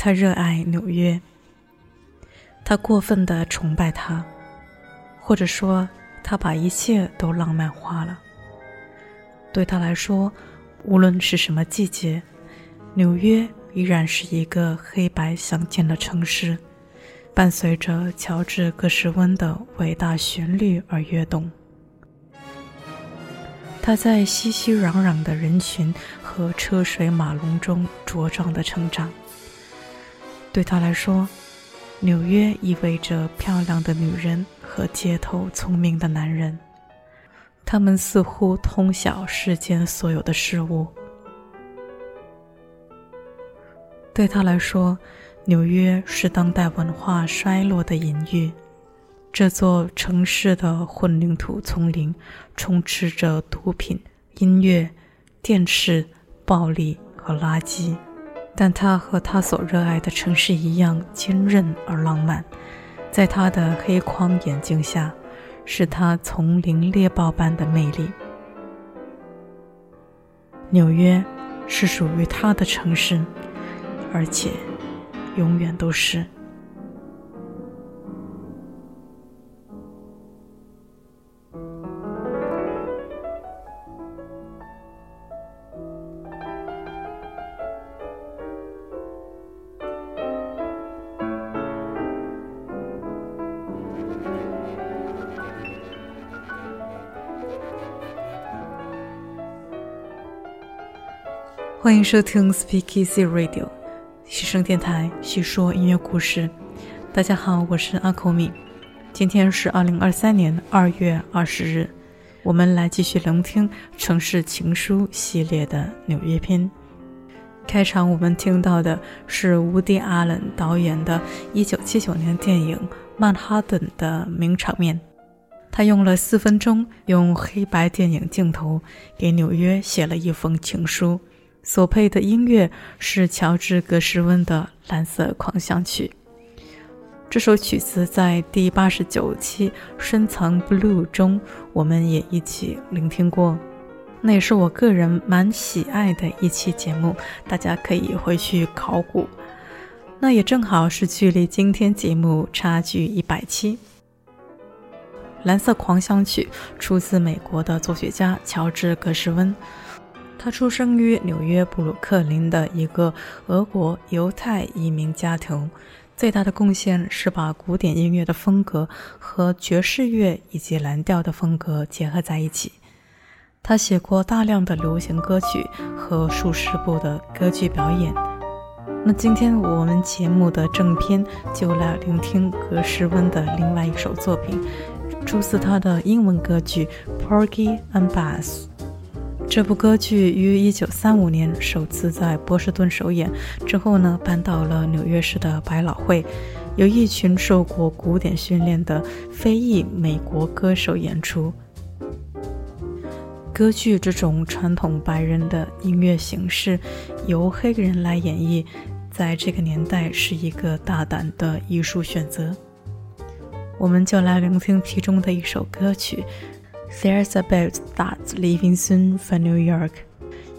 他热爱纽约，他过分的崇拜他，或者说他把一切都浪漫化了。对他来说，无论是什么季节，纽约依然是一个黑白相间的城市，伴随着乔治·格什温的伟大旋律而跃动。他在熙熙攘攘的人群和车水马龙中茁壮的成长。对他来说，纽约意味着漂亮的女人和街头聪明的男人。他们似乎通晓世间所有的事物。对他来说，纽约是当代文化衰落的隐喻。这座城市的混凝土丛林充斥着毒品、音乐、电视、暴力和垃圾，但他和他所热爱的城市一样坚韧而浪漫。在他的黑框眼镜下。是他丛林猎豹般的魅力。纽约是属于他的城市，而且永远都是。欢迎收听 Speak Easy Radio，西声电台，叙说音乐故事。大家好，我是阿口米。今天是二零二三年二月二十日，我们来继续聆听《城市情书》系列的纽约篇。开场我们听到的是乌迪·阿伦导演的一九七九年电影《曼哈顿》的名场面。他用了四分钟，用黑白电影镜头给纽约写了一封情书。所配的音乐是乔治·格什温的《蓝色狂想曲》。这首曲子在第八十九期《深层 Blue》中，我们也一起聆听过。那也是我个人蛮喜爱的一期节目，大家可以回去考古。那也正好是距离今天节目差距一百期。《蓝色狂想曲》出自美国的作曲家乔治·格什温。他出生于纽约布鲁克林的一个俄国犹太移民家庭，最大的贡献是把古典音乐的风格和爵士乐以及蓝调的风格结合在一起。他写过大量的流行歌曲和数十部的歌剧表演。那今天我们节目的正片就来聆听格什温的另外一首作品，出自他的英文歌剧《Porgy and Bess》。这部歌剧于1935年首次在波士顿首演，之后呢搬到了纽约市的百老汇，由一群受过古典训练的非裔美国歌手演出。歌剧这种传统白人的音乐形式，由黑人来演绎，在这个年代是一个大胆的艺术选择。我们就来聆听其中的一首歌曲。There's a boat that's leaving soon for New York。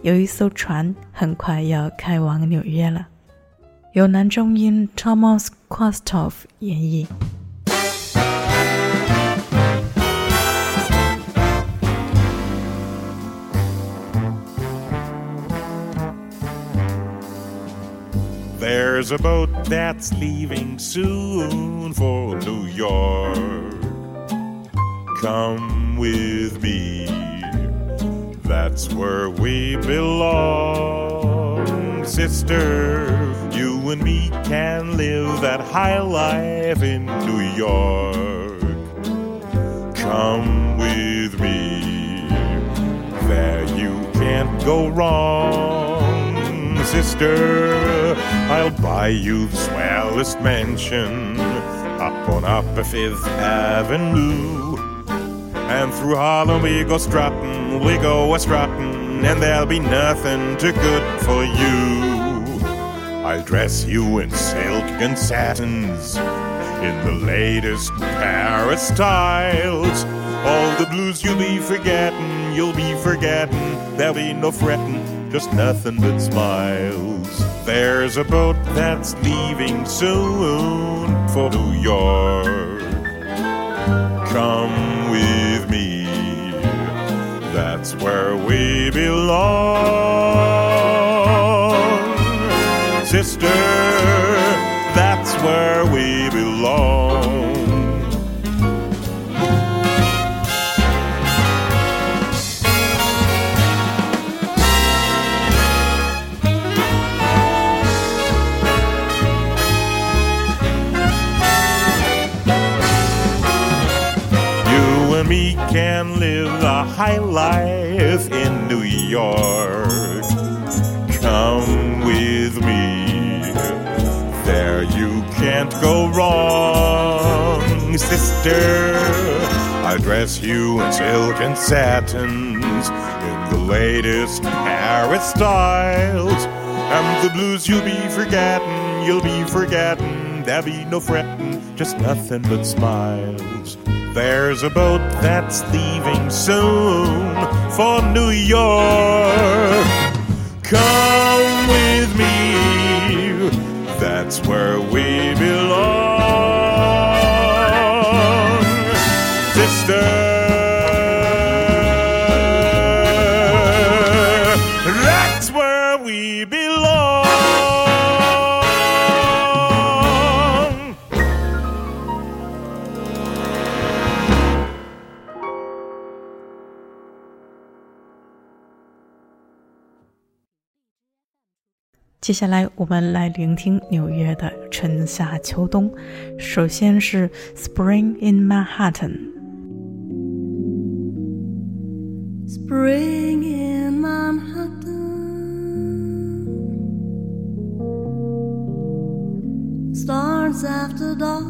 有一艘船很快要开往纽约了。由男中音 Thomas Quasthoff 演绎。There's a boat that's leaving soon for New York. Come with me. That's where we belong, sister. You and me can live that high life in New York. Come with me. There you can't go wrong, sister. I'll buy you the swellest mansion up on Upper Fifth Avenue. And through Harlem we go strutting, we go a strutting, and there'll be nothing too good for you. I'll dress you in silk and satins, in the latest Paris styles. All the blues you'll be forgetting, you'll be forgetting. There'll be no fretting, just nothing but smiles. There's a boat that's leaving soon for New York. Come that's where we belong. Sister, York. Come with me, there you can't go wrong, sister. I dress you in silk and satins, in the latest Paris styles. And the blues you'll be forgetting, you'll be forgetting. There'll be no fretting, just nothing but smiles. There's a boat that's leaving soon for New York. Come with me, that's where we belong. Sister, 接下来，我们来聆听纽约的春夏秋冬。首先是《Spring in Manhattan》。Spring in Manhattan starts after dark.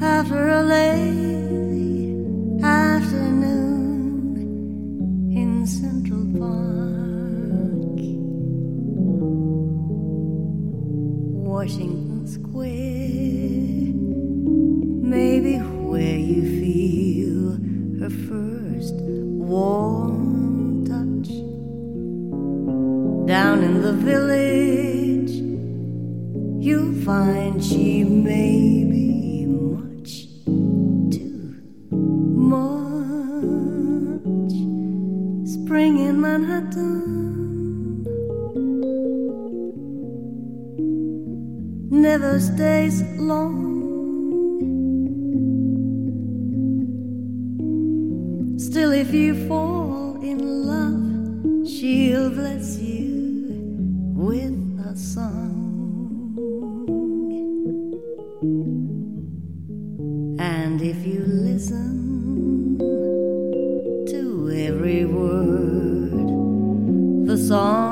After a lazy afternoon in Central Park, Washington Square maybe where you feel her first warm touch. Down in the village, you'll find she may be much Spring in Manhattan never stays long. Still, if you fall in love, she'll bless you with a song. And if you listen song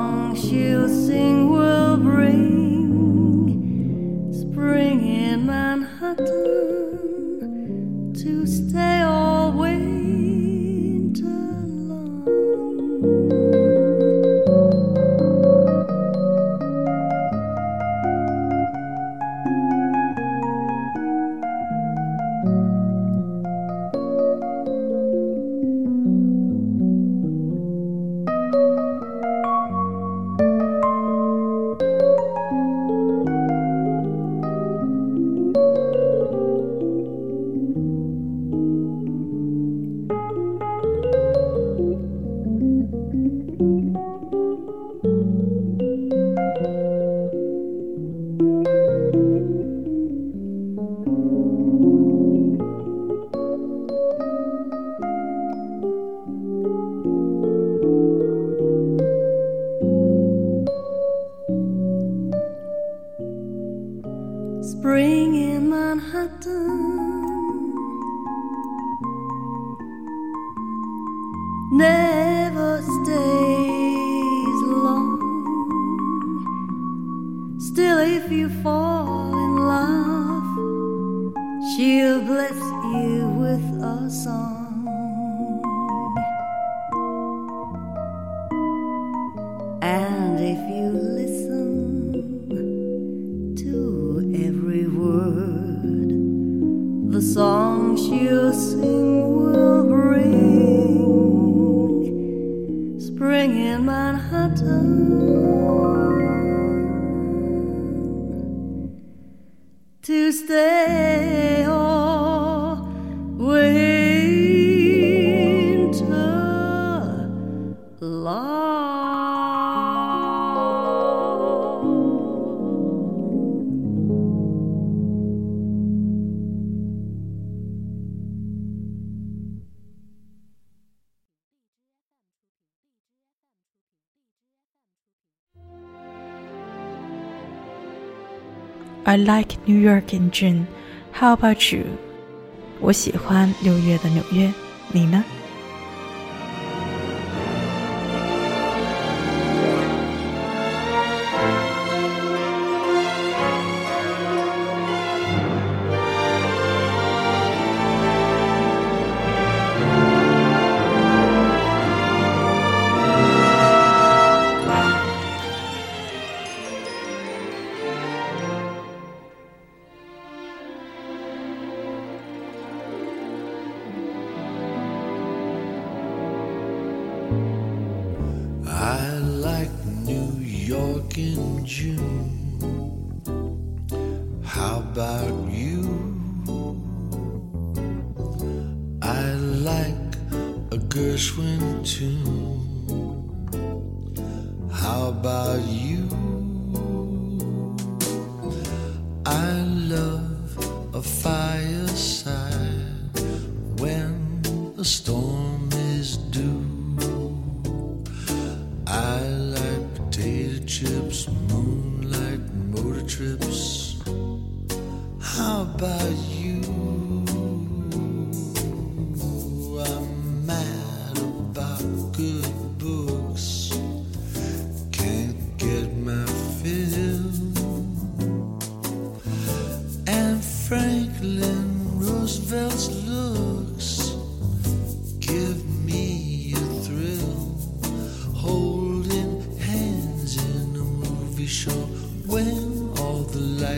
I like New York in June. How about you? 我喜欢六月的纽约，你呢？I like New York in June. How about you? I like a Gershwin tune.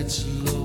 It's alone.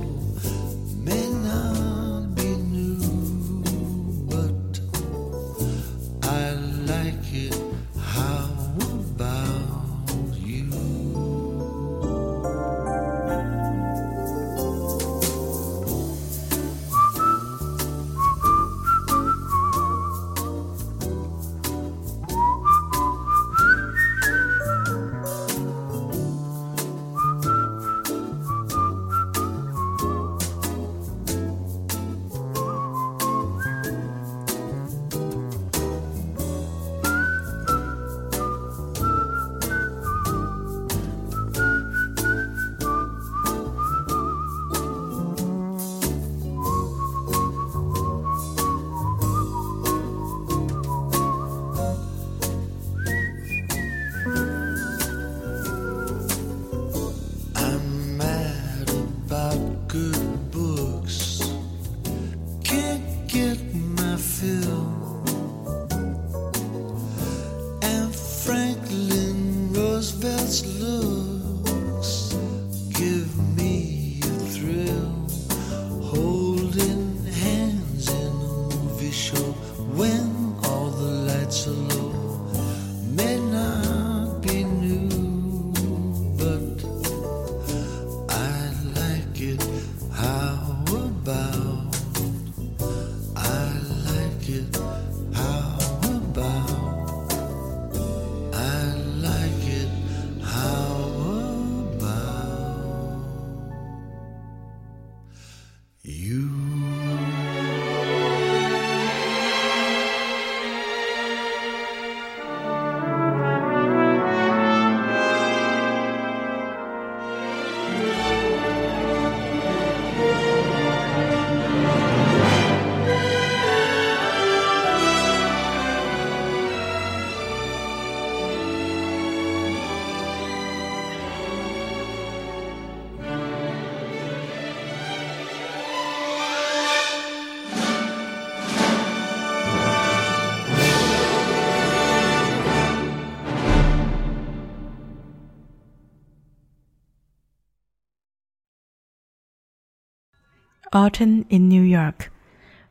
autumn in new york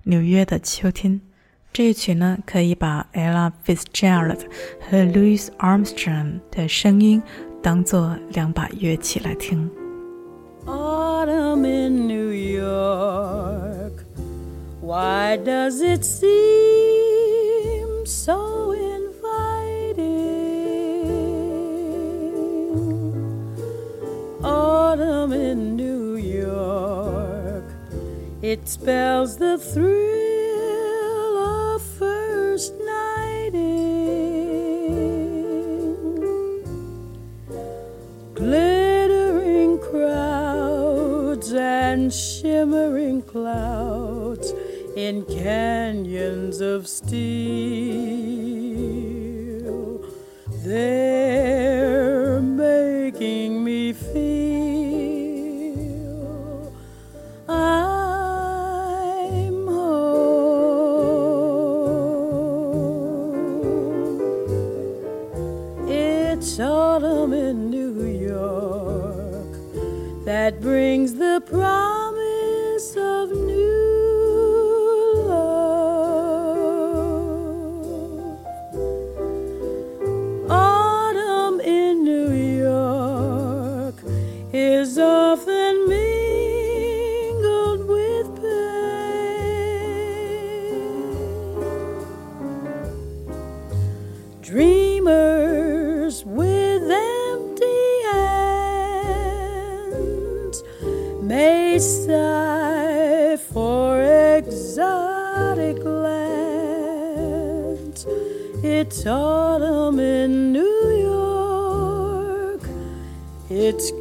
纽约的秋天这一曲呢可以把 ella fitzgerald 和 louis armstrong 的声音当做两把乐器来听 autumn in new york why does it seem so It spells the thrill of first nighting glittering crowds and shimmering clouds in canyons of steel. They're brings the promise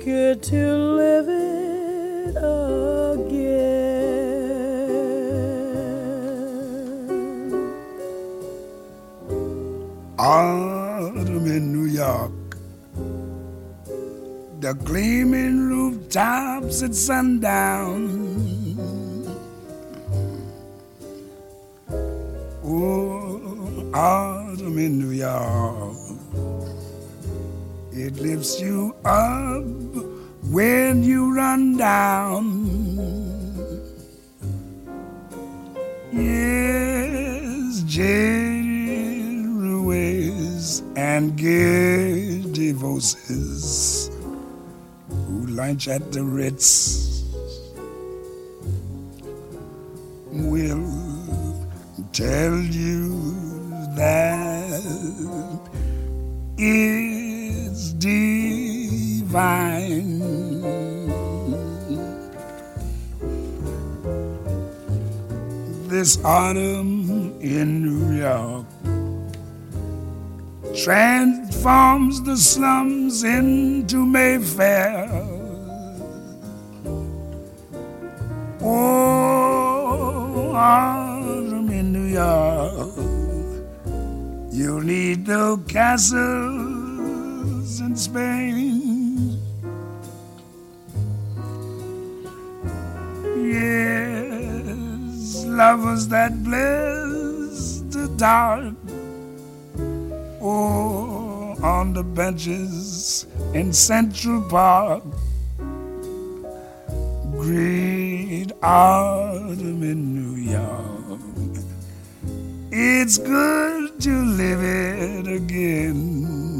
good to live it again. Autumn in New York. The gleaming rooftops at sundown. Oh, autumn in New York. It lifts you up when you run down. Yes, ruins and gay divorces who lunch at the Ritz will tell you that it's divine. This autumn in New York. Transforms the slums into Mayfair. Oh, autumn in New York, you'll need no castles lovers that bless the dark. Oh, on the benches in Central Park. Great autumn in New York. It's good to live it again.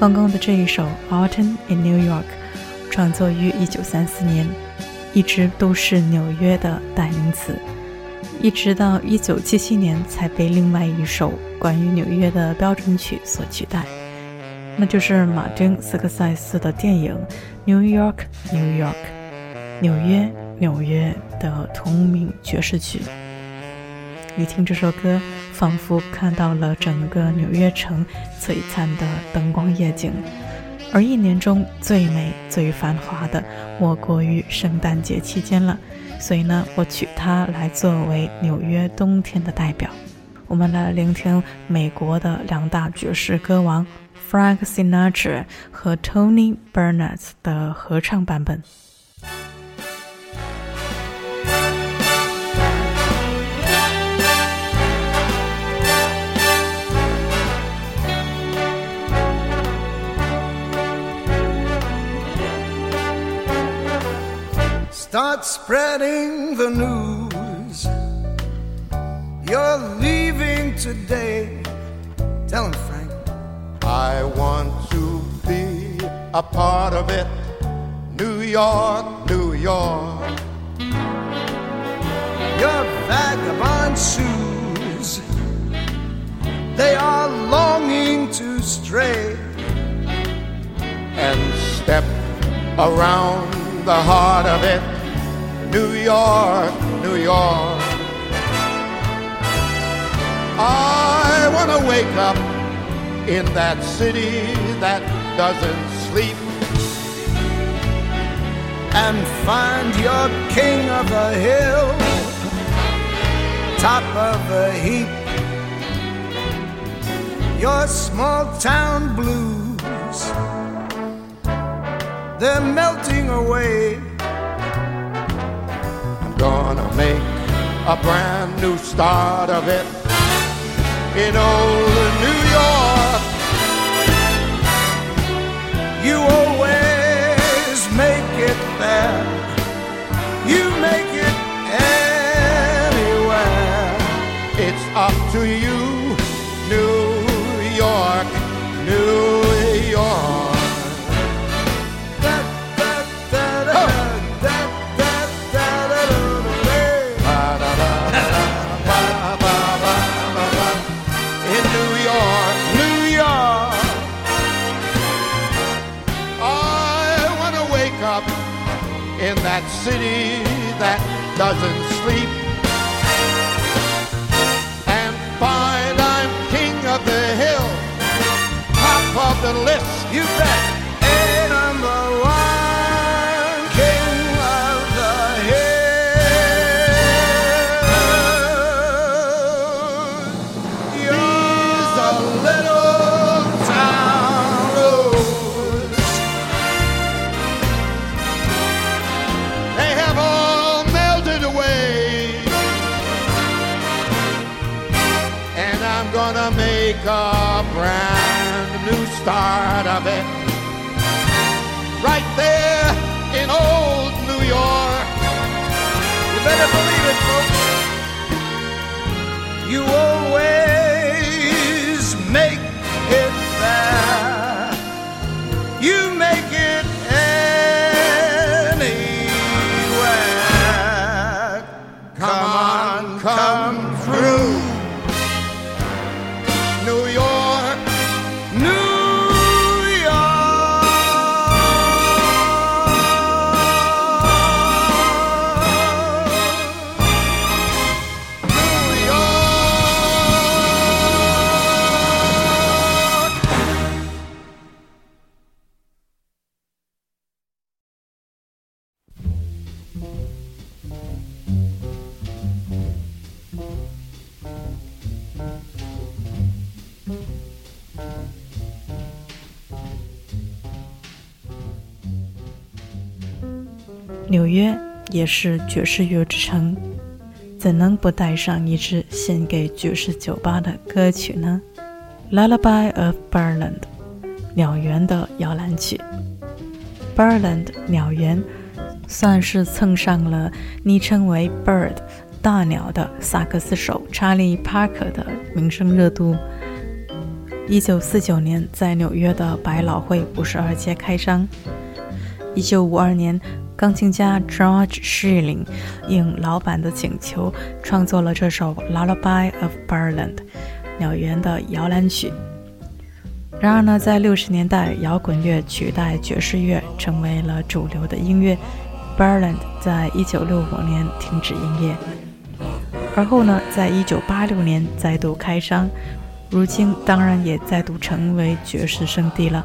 刚刚的这一首《Autumn in New York》创作于1934年，一直都是纽约的代名词，一直到1977年才被另外一首关于纽约的标准曲所取代，那就是马丁·斯科塞斯的电影《New York, New York》纽约，纽约的同名爵士曲。一听这首歌，仿佛看到了整个纽约城璀璨的灯光夜景。而一年中最美、最繁华的，莫过于圣诞节期间了。所以呢，我取它来作为纽约冬天的代表。我们来聆听美国的两大爵士歌王 Frank Sinatra 和 Tony Bennett 的合唱版本。Spreading the news. You're leaving today. Tell him, Frank. I want to be a part of it. New York, New York. Your vagabond shoes. They are longing to stray. and step around the heart of it. New York, New York. I want to wake up in that city that doesn't sleep. and find your king of the hill, top of the heap. Your small town blues, they're melting away. A brand new start of it in old New York. You always make it there, you make it anywhere. It's up to you, city that doesn't sleep and find I'm king of the hill, top of the list. You make a brand new start of it. Right there in old New York. You better believe it, folks. You always 纽约也是爵士乐之城，怎能不带上一支献给爵士酒吧的歌曲呢？Lullaby of Birdland，鸟园的摇篮曲。Birdland 鸟园算是蹭上了昵称为 Bird 大鸟的萨克斯手查理·帕克的名声热度。一九四九年，在纽约的百老汇五十二街开张。一九五二年，钢琴家 George Shearing 应老板的请求，创作了这首《Lullaby of Birdland》鸟园的摇篮曲。然而呢，在六十年代，摇滚乐取代爵士乐成为了主流的音乐。Birdland 在一九六五年停止营业，而后呢，在一九八六年再度开张。如今当然也再度成为爵士圣地了。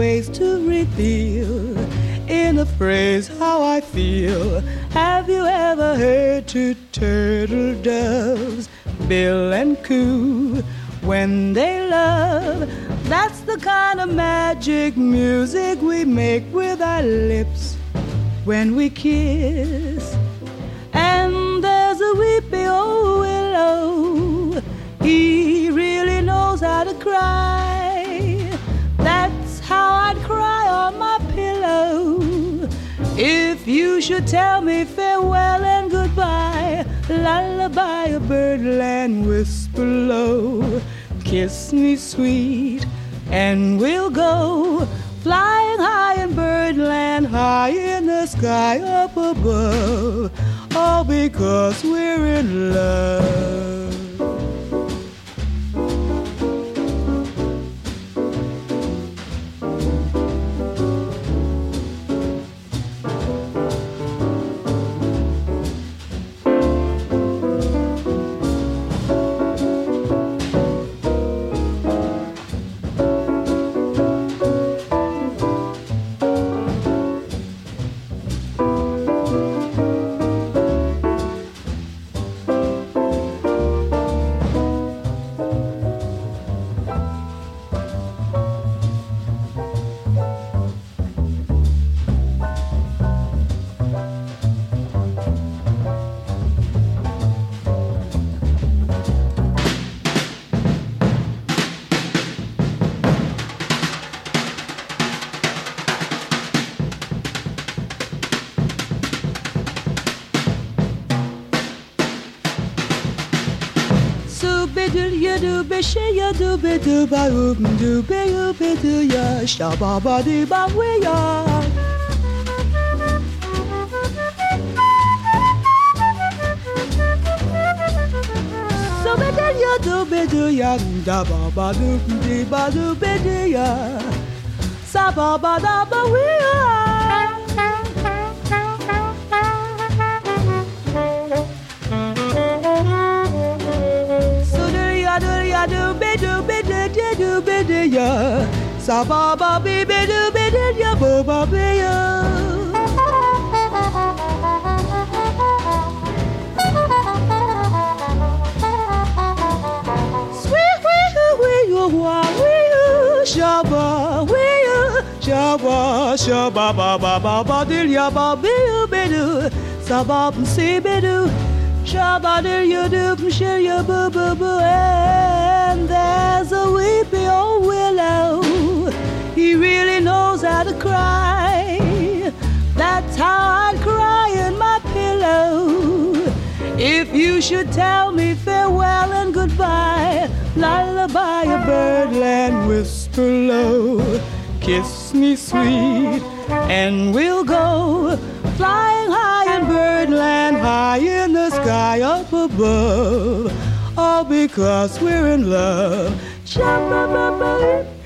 ways to reveal in a phrase how I feel. Have you ever heard two turtle doves bill and coo when they love? That's the kind of magic music we make with our lips when we kiss. And there's a weepy old willow. He really knows how to cry. If you should tell me farewell and goodbye, lullaby a birdland whisper low. Kiss me sweet, and we'll go flying high in birdland, high in the sky up above. All because we're in love. Do be do ba oop do be be do ya sha ba ba do ba we ya. So be do ya do be do ya da ba ba do do ba do be do ya sa ba ba da ba we ya ya sa ba ba be be do be do ya bo ba be ya hoo wee you wa wee you sha ba ba ba ba ba ba ba dil ya ba be you be do sa ba si be do Shabba do you do shall you boo boo boo and there's a weepy old willow. He really knows how to cry. That's how I'd cry in my pillow. If you should tell me farewell and goodbye, lullaby a birdland whisper low. Kiss me sweet, and we'll go flying high in birdland, high in the sky up above. All because we're in love. Shabba-ba-ba-dee-dee-dee,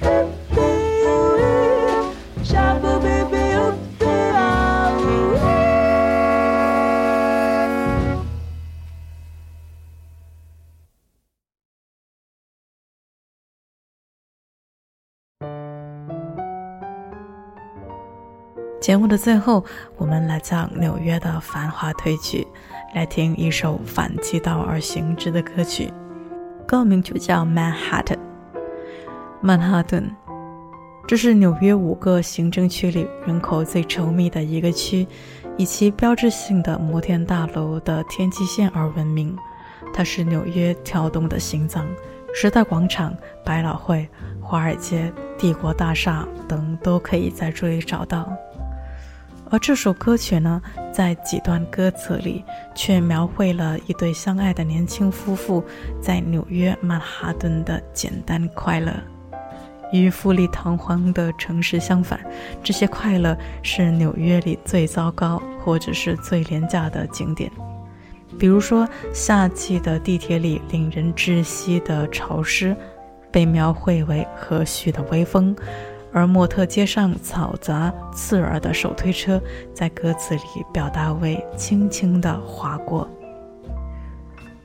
节目的最后，我们来将纽约的繁华褪去，来听一首反其道而行之的歌曲，歌名就叫《Manhattan》。曼哈顿，这是纽约五个行政区里人口最稠密的一个区，以其标志性的摩天大楼的天际线而闻名。它是纽约跳动的心脏，时代广场、百老汇、华尔街、帝国大厦等都可以在这里找到。而这首歌曲呢，在几段歌词里却描绘了一对相爱的年轻夫妇在纽约曼哈顿的简单快乐。与富丽堂皇的城市相反，这些快乐是纽约里最糟糕或者是最廉价的景点。比如说，夏季的地铁里令人窒息的潮湿，被描绘为和煦的微风；而莫特街上嘈杂刺耳的手推车，在歌词里表达为轻轻地划过。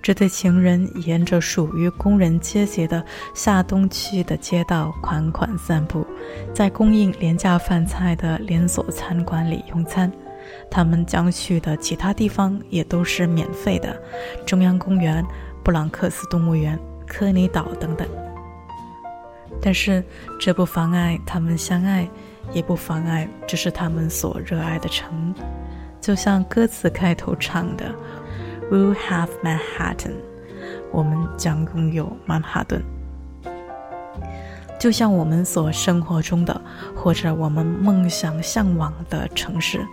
这对情人沿着属于工人阶级的下东区的街道款款散步，在供应廉价饭菜的连锁餐馆里用餐。他们将去的其他地方也都是免费的，中央公园、布朗克斯动物园、科尼岛等等。但是这不妨碍他们相爱，也不妨碍这是他们所热爱的城。就像歌词开头唱的。We'll have Manhattan，我们将拥有曼哈顿。就像我们所生活中的，或者我们梦想向往的城市，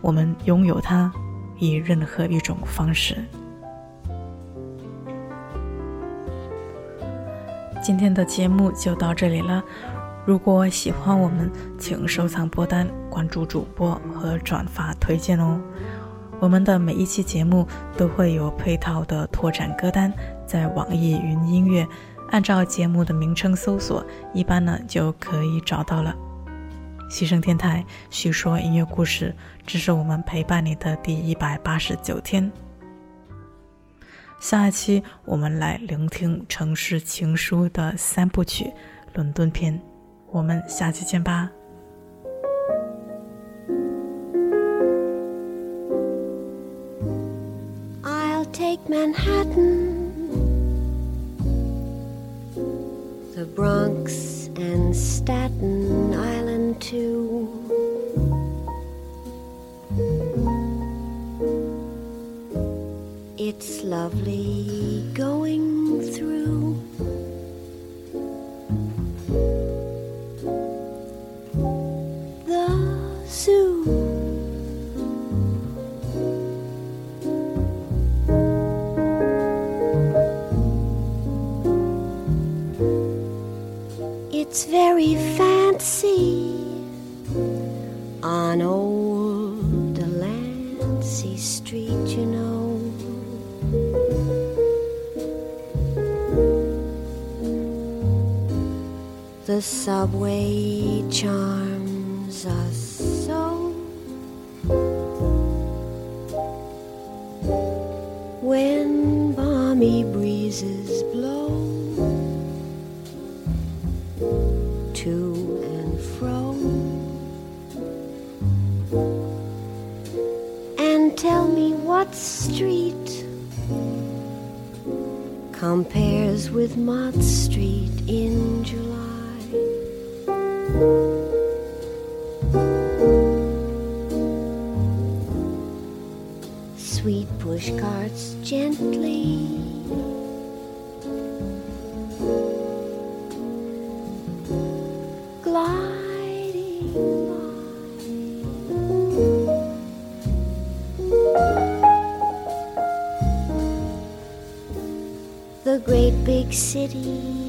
我们拥有它，以任何一种方式。今天的节目就到这里了。如果喜欢我们，请收藏播单、关注主播和转发推荐哦。我们的每一期节目都会有配套的拓展歌单，在网易云音乐，按照节目的名称搜索，一般呢就可以找到了。牺牲电台叙说音乐故事，这是我们陪伴你的第一百八十九天。下一期我们来聆听《城市情书》的三部曲《伦敦篇》，我们下期见吧。I'll take Manhattan, the Bronx and Staten Island too. It's lovely going through. The zoo. It's very subway charms gently gliding by. The great big city's